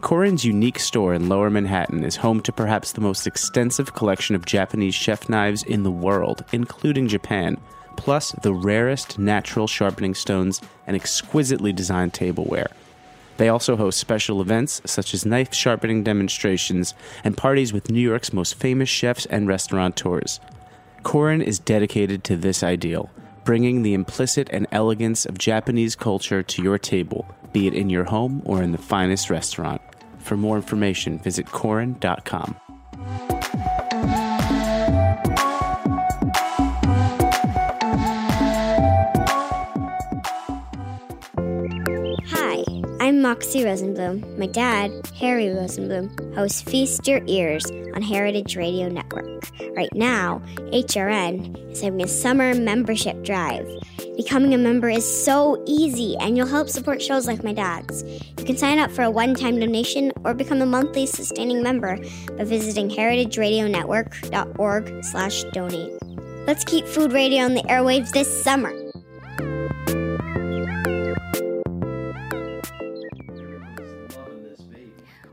Korin's unique store in Lower Manhattan is home to perhaps the most extensive collection of Japanese chef knives in the world, including Japan, plus the rarest natural sharpening stones and exquisitely designed tableware. They also host special events such as knife sharpening demonstrations and parties with New York's most famous chefs and restaurateurs. Korin is dedicated to this ideal, bringing the implicit and elegance of Japanese culture to your table, be it in your home or in the finest restaurant. For more information, visit Korin.com. Moxie Rosenblum. My dad, Harry Rosenblum, hosts Feast Your Ears on Heritage Radio Network. Right now, HRN is having a summer membership drive. Becoming a member is so easy, and you'll help support shows like my dad's. You can sign up for a one-time donation or become a monthly sustaining member by visiting heritageradionetwork.org slash donate. Let's keep food radio on the airwaves this summer.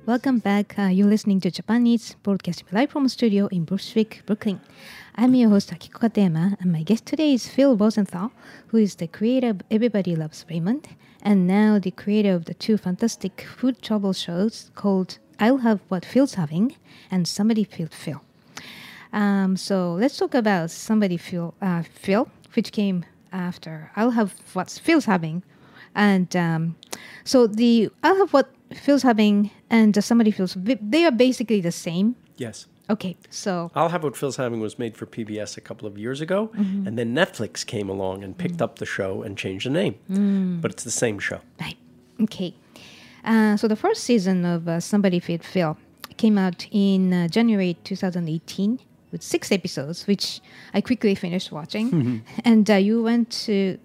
Welcome back. Uh, you're listening to Japan Eats broadcasting live from a studio in Bushwick, Brooklyn. I'm your host Akiko Katayama, and my guest today is Phil Rosenthal, who is the creator of Everybody Loves Raymond, and now the creator of the two fantastic food travel shows called I'll Have What Phil's Having and Somebody Feed Phil. Um, so let's talk about Somebody Feed uh, Phil, which came after I'll Have What Phil's Having. And um, so the I'll Have What Phil's Having and uh, Somebody Feels, they are basically the same. Yes. Okay, so I'll Have What Phil's Having was made for PBS a couple of years ago, and then Netflix came along and picked up the show and changed the name. But it's the same show. Right. Okay. Uh, so the first season of uh, Somebody Feed Phil came out in uh, January 2018 with six episodes, which I quickly finished watching. and uh, you went to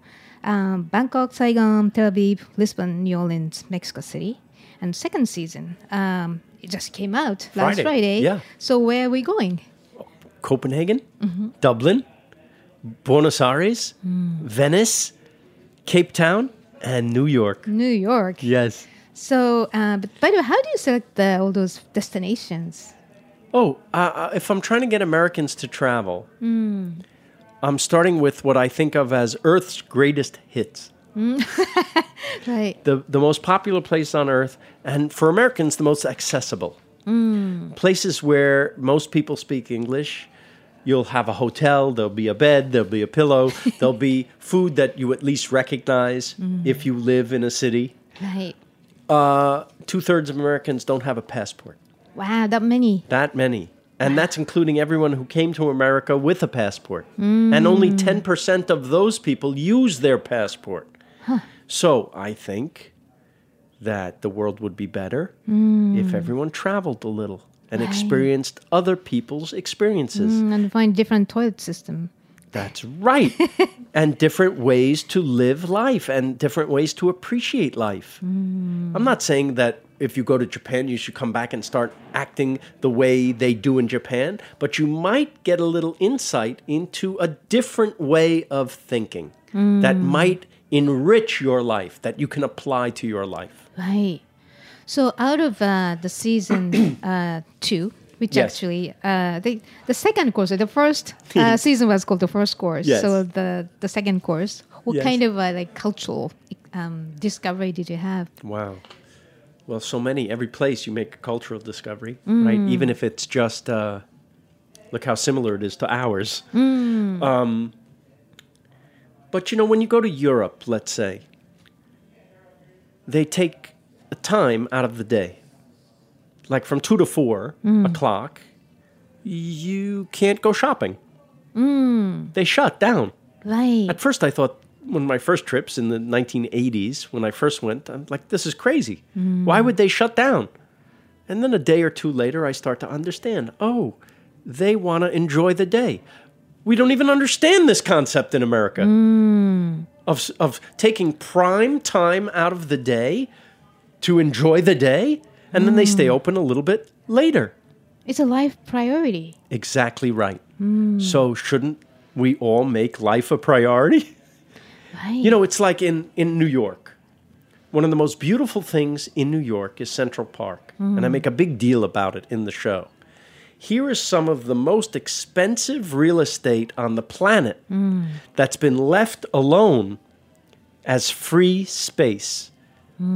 um, Bangkok, Saigon, Tel Aviv, Lisbon, New Orleans, Mexico City. And second season, um, it just came out last Friday, Friday. yeah. So where are we going? Copenhagen, Dublin, Buenos Aires, Venice, Cape Town, and New York. New York. Yes. So, uh, but by the way, how do you select the, all those destinations? Oh, uh, uh, if I'm trying to get Americans to travel, I'm starting with what I think of as Earth's greatest hits. Mm. Right. The, the most popular place on Earth, and for Americans, the most accessible. Mm. Places where most people speak English. You'll have a hotel, there'll be a bed, there'll be a pillow, there'll be food that you at least recognize mm-hmm. if you live in a city. Right. Uh, Two thirds of Americans don't have a passport. Wow, that many. That many. And that's including everyone who came to America with a passport. And only mm. 10% of those people use their passport. So I think that the world would be better hmm. if everyone traveled a little and experienced other people's experiences. Mm, and find different toilet system. That's right. and different ways to live life and different ways to appreciate life. Hmm. I'm not saying that if you go to Japan, you should come back and start acting the way they do in Japan, but you might get a little insight into a different way of thinking that hmm. might enrich your life, that you can apply to your life. Right. So out of uh, the season uh, two, which Yes. actually uh, the the second course, the first uh, season was called the first course. Yes. So the the second course, what Yes. kind of uh, like cultural um, discovery did you have? Wow. Well, so many. Every place you make a cultural discovery, right? Even if it's just, uh, look how similar it is to ours. Um, but you know, when you go to Europe, let's say, they take a time out of the day. Like from two to four mm. o'clock, you can't go shopping. Mm. They shut down. Right. At first, I thought when my first trips in the 1980s, when I first went, I'm like, this is crazy. Mm. Why would they shut down? And then a day or two later, I start to understand. Oh, they want to enjoy the day. We don't even understand this concept in America of, of taking prime time out of the day to enjoy the day and then they stay open a little bit later. It's a life priority. Exactly right. Mm. So shouldn't we all make life a priority? Right. You know, it's like in, in New York. One of the most beautiful things in New York is Central Park. And I Mm. make a big deal about it in the show. Here is some of the most expensive real estate on the planet Mm. that's been left alone as free space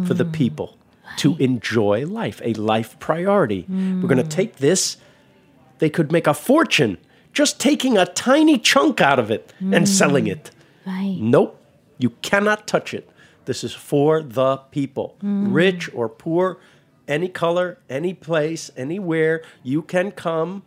for the Mm. people to enjoy life, a life priority. We're going to take this, they could make a fortune just taking a tiny chunk out of it and selling it. Right. Nope, you cannot touch it. This is for the people, Mm. rich or poor, any color, any place, anywhere. You can come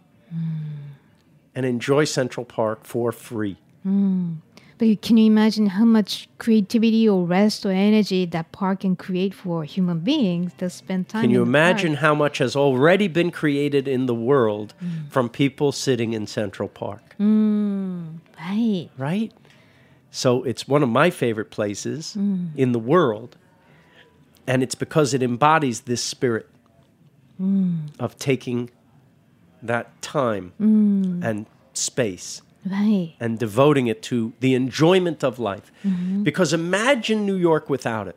and enjoy Central Park for free. Mm. But can you imagine how much creativity or rest or energy that park can create for human beings to spend time? Can you in the park? imagine how much has already been created in the world from people sitting in Central Park? Mm, right. Right? So it's one of my favorite places Mm. in the world. And it's because it embodies this spirit Mm. of taking that time Mm. and space Right. and devoting it to the enjoyment of life. Mhm. Because imagine New York without it.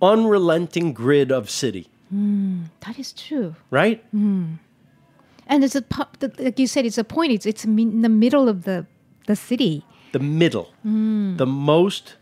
Unrelenting grid of city, Mm, that is true. right? Mm. And it's a like you said, it's a point. It's it's in the middle of the the city. The middle, Mm. the most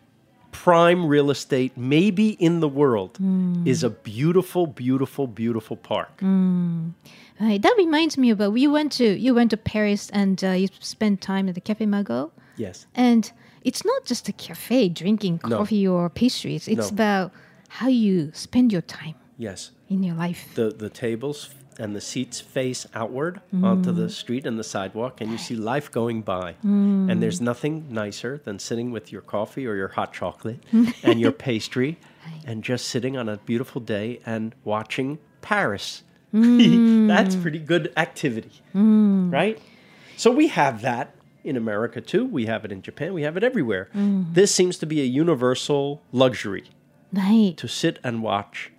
prime real estate maybe in the world Mm. is a beautiful, beautiful, beautiful park. Mm. Right. That reminds me about you went to you went to Paris and uh, you spent time at the Cafe Magot. Yes. And it's not just a cafe drinking No. coffee or pastries. It's No. about how you spend your time Yes. in your life. The the tables and the seats face outward onto the Mm. street and the sidewalk, and you see life going by. Mm. And there's nothing nicer than sitting with your coffee or your hot chocolate and your pastry, and just sitting on a beautiful day and watching Paris. Mm. That's pretty good activity, Mm. right? So we have that in America too. We have it in Japan. We have it everywhere. Mm. This seems to be a universal luxury to sit and watch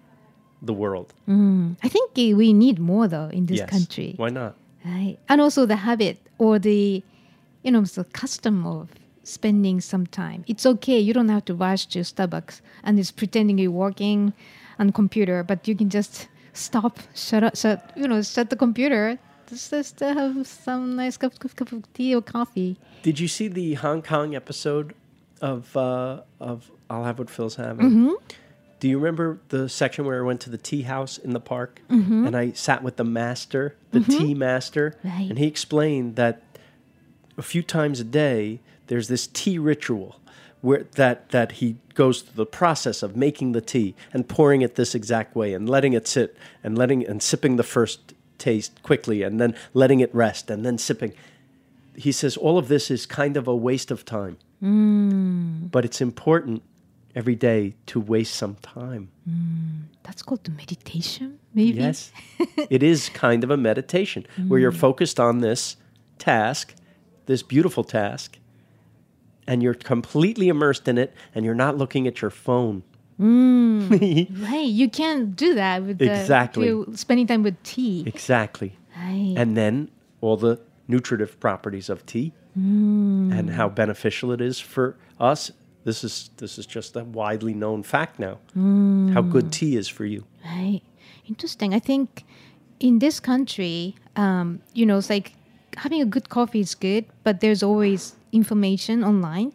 the world. Mm. I think we need more though in this Yes. country. Why not? Right. And also the habit or the, you know, the custom of spending some time. It's okay. You don't have to rush to Starbucks and it's pretending you're working on computer, but you can just stop, shut up, shut, you know, shut the computer. Just, just have some nice cup, cup, of tea or coffee. Did you see the Hong Kong episode of uh, of I'll have what Phil's having? Mhm. Do you remember the section where I went to the tea house in the park Mhm. and I sat with the master, the Mhm. tea master, Right. and he explained that a few times a day there's this tea ritual where that that he goes through the process of making the tea and pouring it this exact way and letting it sit and letting and sipping the first taste quickly and then letting it rest and then sipping. He says all of this is kind of a waste of time, Mm. but it's important every day to waste some time. Mm. That's called the meditation, maybe? Yes. it is kind of a meditation where you're Mm. focused on this task, this beautiful task, and you're completely immersed in it and you're not looking at your phone. Mm. right. You can't do that with the, Exactly. you're spending time with tea. Exactly. Right. And then all the nutritive properties of tea Mm. and how beneficial it is for us. This is this is just a widely known fact now. How good Mm. tea is for you. Right. Interesting. I think in this country, um, you know, it's like having a good coffee is good, but there's always information online.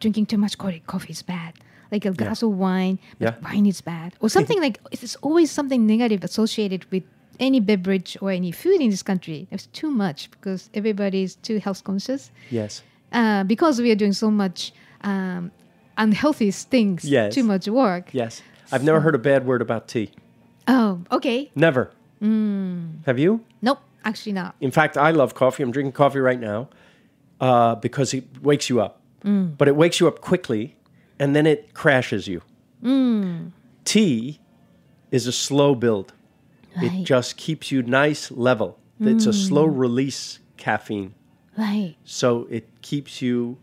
Drinking too much co- coffee is bad. Like a glass of wine, but Yeah. wine is bad. Or something like it's always something negative associated with any beverage or any food in this country. There's too much because everybody is too health conscious. Yes. Uh, because we are doing so much um, unhealthy things, Yes. too much work. Yes. I've never heard a bad word about tea. Oh, okay. Never. Mm. Have you? Nope, actually not. In fact, I love coffee. I'm drinking coffee right now uh, because it wakes you up. Mm. But it wakes you up quickly and then it crashes you. Mm. Tea is a slow build, Right. it just keeps you nice, level. It's a slow Mm. release caffeine. Right. So it keeps you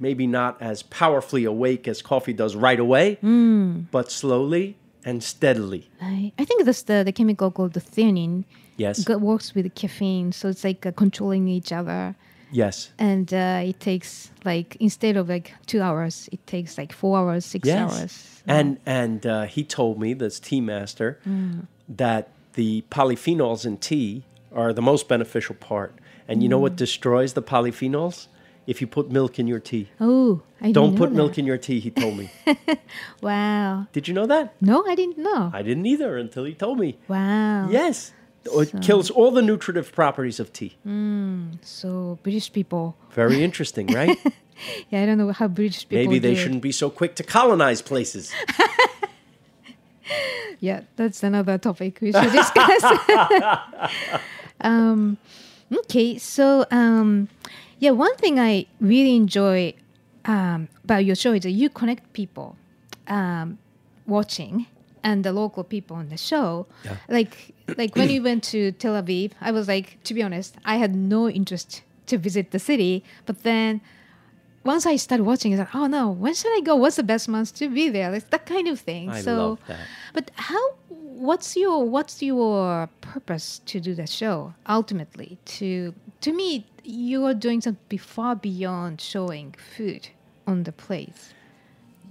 maybe not as powerfully awake as coffee does right away, Mm. but slowly and steadily. I, I think that's the, the chemical called the theanine. Yes. It works with caffeine, so it's like uh, controlling each other. Yes. And uh, it takes like instead of like two hours, it takes like four hours, six hours. And and uh, he told me, this tea master, Mm. that the polyphenols in tea are the most beneficial part. And you know Mm. what destroys the polyphenols? If you put milk in your tea. Oh, I Don't put milk in your tea, he told me. Wow. Did you know that? No, I didn't know. I didn't either until he told me. Wow. Yes. It kills all the nutritive properties of tea. Mm, so British people. Very interesting, right? Yeah, I don't know how British people. Maybe they shouldn't be so quick to colonize places. Yeah, that's another topic we should discuss. um, okay, so um, yeah, one thing I really enjoy um, about your show is that you connect people um, watching and the local people on the show. Yeah. Like like when you went to Tel Aviv, I was like, to be honest, I had no interest to visit the city, but then once I started watching, it's like, oh no, when should I go? What's the best month to be there? Like that kind of thing. I so, love that. but how? What's your What's your purpose to do the show? Ultimately, to to me, you are doing something far beyond showing food on the plate.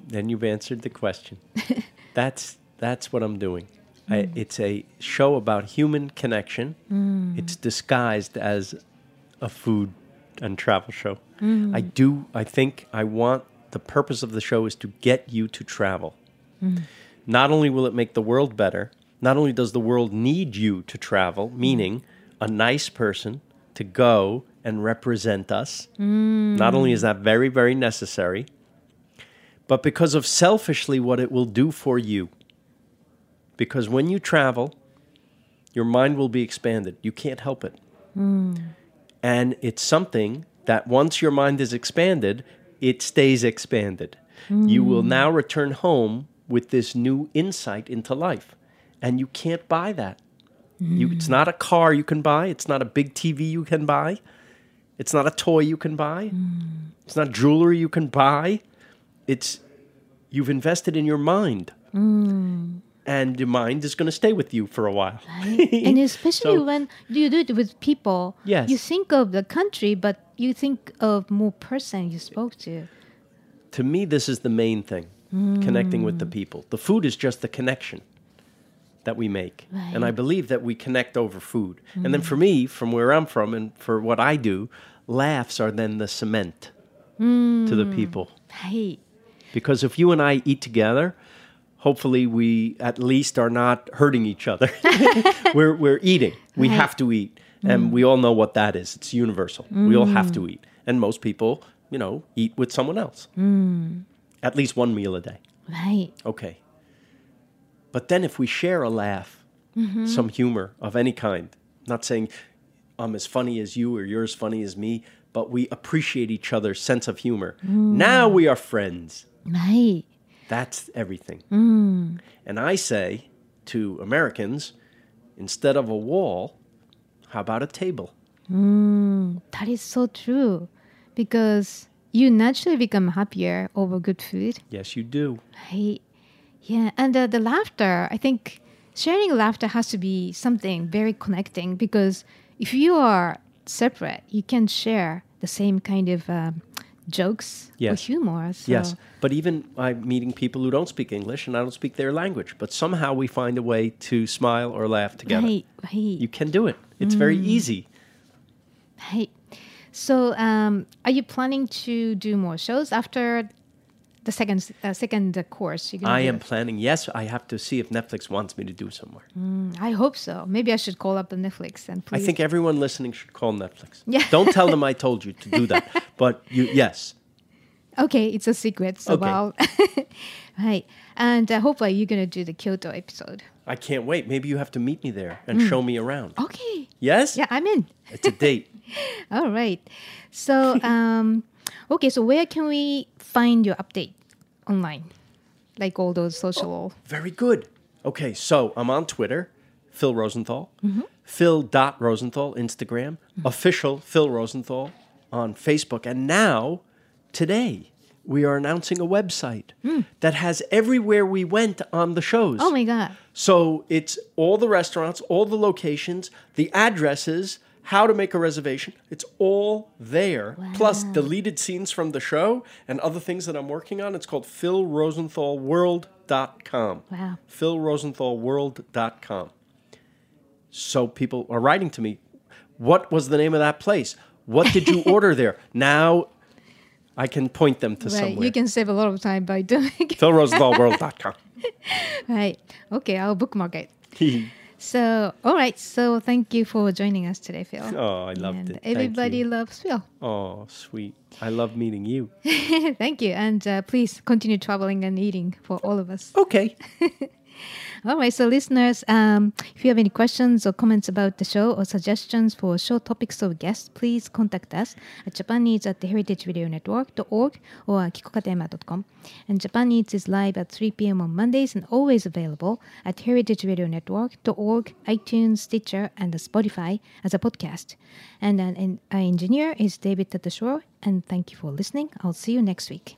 then you've answered the question. that's that's what I'm doing. I, it's a show about human connection. Mm. It's disguised as a food and travel show. Mm. I do. I think I want the purpose of the show is to get you to travel. Mm. Not only will it make the world better, not only does the world need you to travel, meaning a nice person to go and represent us. Not only is that very, very necessary, but because of selfishly what it will do for you. Because when you travel, your mind will be expanded. You can't help it. And it's something that once your mind is expanded, it stays expanded. You will now return home with this new insight into life. And you can't buy that. You, it's not a car you can buy, it's not a big TV you can buy, it's not a toy you can buy, it's not jewelry you can buy. It's you've invested in your mind. Mm. And your mind is going to stay with you for a while. and especially So- when you do it with people, Yes. you think of the country, but you think of more person you spoke to. to me, this is the main thing connecting with the people. The food is just the connection that we make. And I believe that we connect over food. And then for me, from where I'm from and for what I do, laughs are then the cement to the people. Hey, Because if you and I eat together, hopefully we at least are not hurting each other. we're, we're eating. We Right. have to eat. And we all know what that is. It's universal. We all have to Mm. eat. And most people, you know, eat with someone else. Mm. At least one meal a day. right. Okay. But then if we share a laugh, Mhm. some humor of any kind, not saying I'm as funny as you or you're as funny as me, but we appreciate each other's sense of humor. Mm. Now we are friends. Right. That's everything. Mm. And I say to Americans, instead of a wall, how about a table? Mm, that is so true. Because you naturally become happier over good food. Yes, you do. Right. Yeah. And uh, the laughter, I think sharing laughter has to be something very connecting because if you are separate, you can share the same kind of um, jokes or Yes. humor. So. Yes. But even I'm meeting people who don't speak English and I don't speak their language, but somehow we find a way to smile or laugh together. Right, right. You can do it. It's very Mm. easy. Right. So, um, are you planning to do more shows after the second uh, second course? You're gonna I am planning. Yes, I have to see if Netflix wants me to do some more. Mm, I hope so. Maybe I should call up the Netflix and I think everyone listening should call Netflix. Yeah. Don't tell them I told you to do that. But you, yes, Okay, it's a secret. So, Okay. well, right. And uh, hopefully, you're gonna do the Kyoto episode. I can't wait. Maybe you have to meet me there and Mm. show me around. Okay. Yes? Yeah, I'm in. It's a date. All right. So, um, okay. So, where can we find your update online? Like all those social. Very good. Okay, so I'm on Twitter, Phil Rosenthal. Mhm. Phil.Rosenthal, Instagram. Official Phil Rosenthal on Facebook. And now, today, we are announcing a website that has everywhere we went on the shows. Oh my god. So it's all the restaurants, all the locations, the addresses, how to make a reservation. It's all there. Plus deleted scenes from the show and other things that I'm working on. It's called philrosenthalworld.com. Wow. philrosenthalworld.com. So people are writing to me, what was the name of that place? What did you order there? Now I can point them to Right. somewhere. You can save a lot of time by doing it. philrosenthalworld.com. right. Okay, I'll bookmark it. So, all right. So, thank you for joining us today, Phil. Oh, I loved and it. Thank Everybody you. loves Phil. Oh, sweet. I love meeting you. thank you. And uh, please continue traveling and eating for all of us. Okay. All right, so listeners, um, if you have any questions or comments about the show or suggestions for show topics or guests, please contact us at Japan Eats at the heritageradionetwork.org or akikokatayama.com. And Japan Eats is live at 3 p.m. on Mondays and always available at heritageradionetwork.org, iTunes, Stitcher, and Spotify as a podcast. And, and our engineer is David Tatashore. And thank you for listening. I'll see you next week.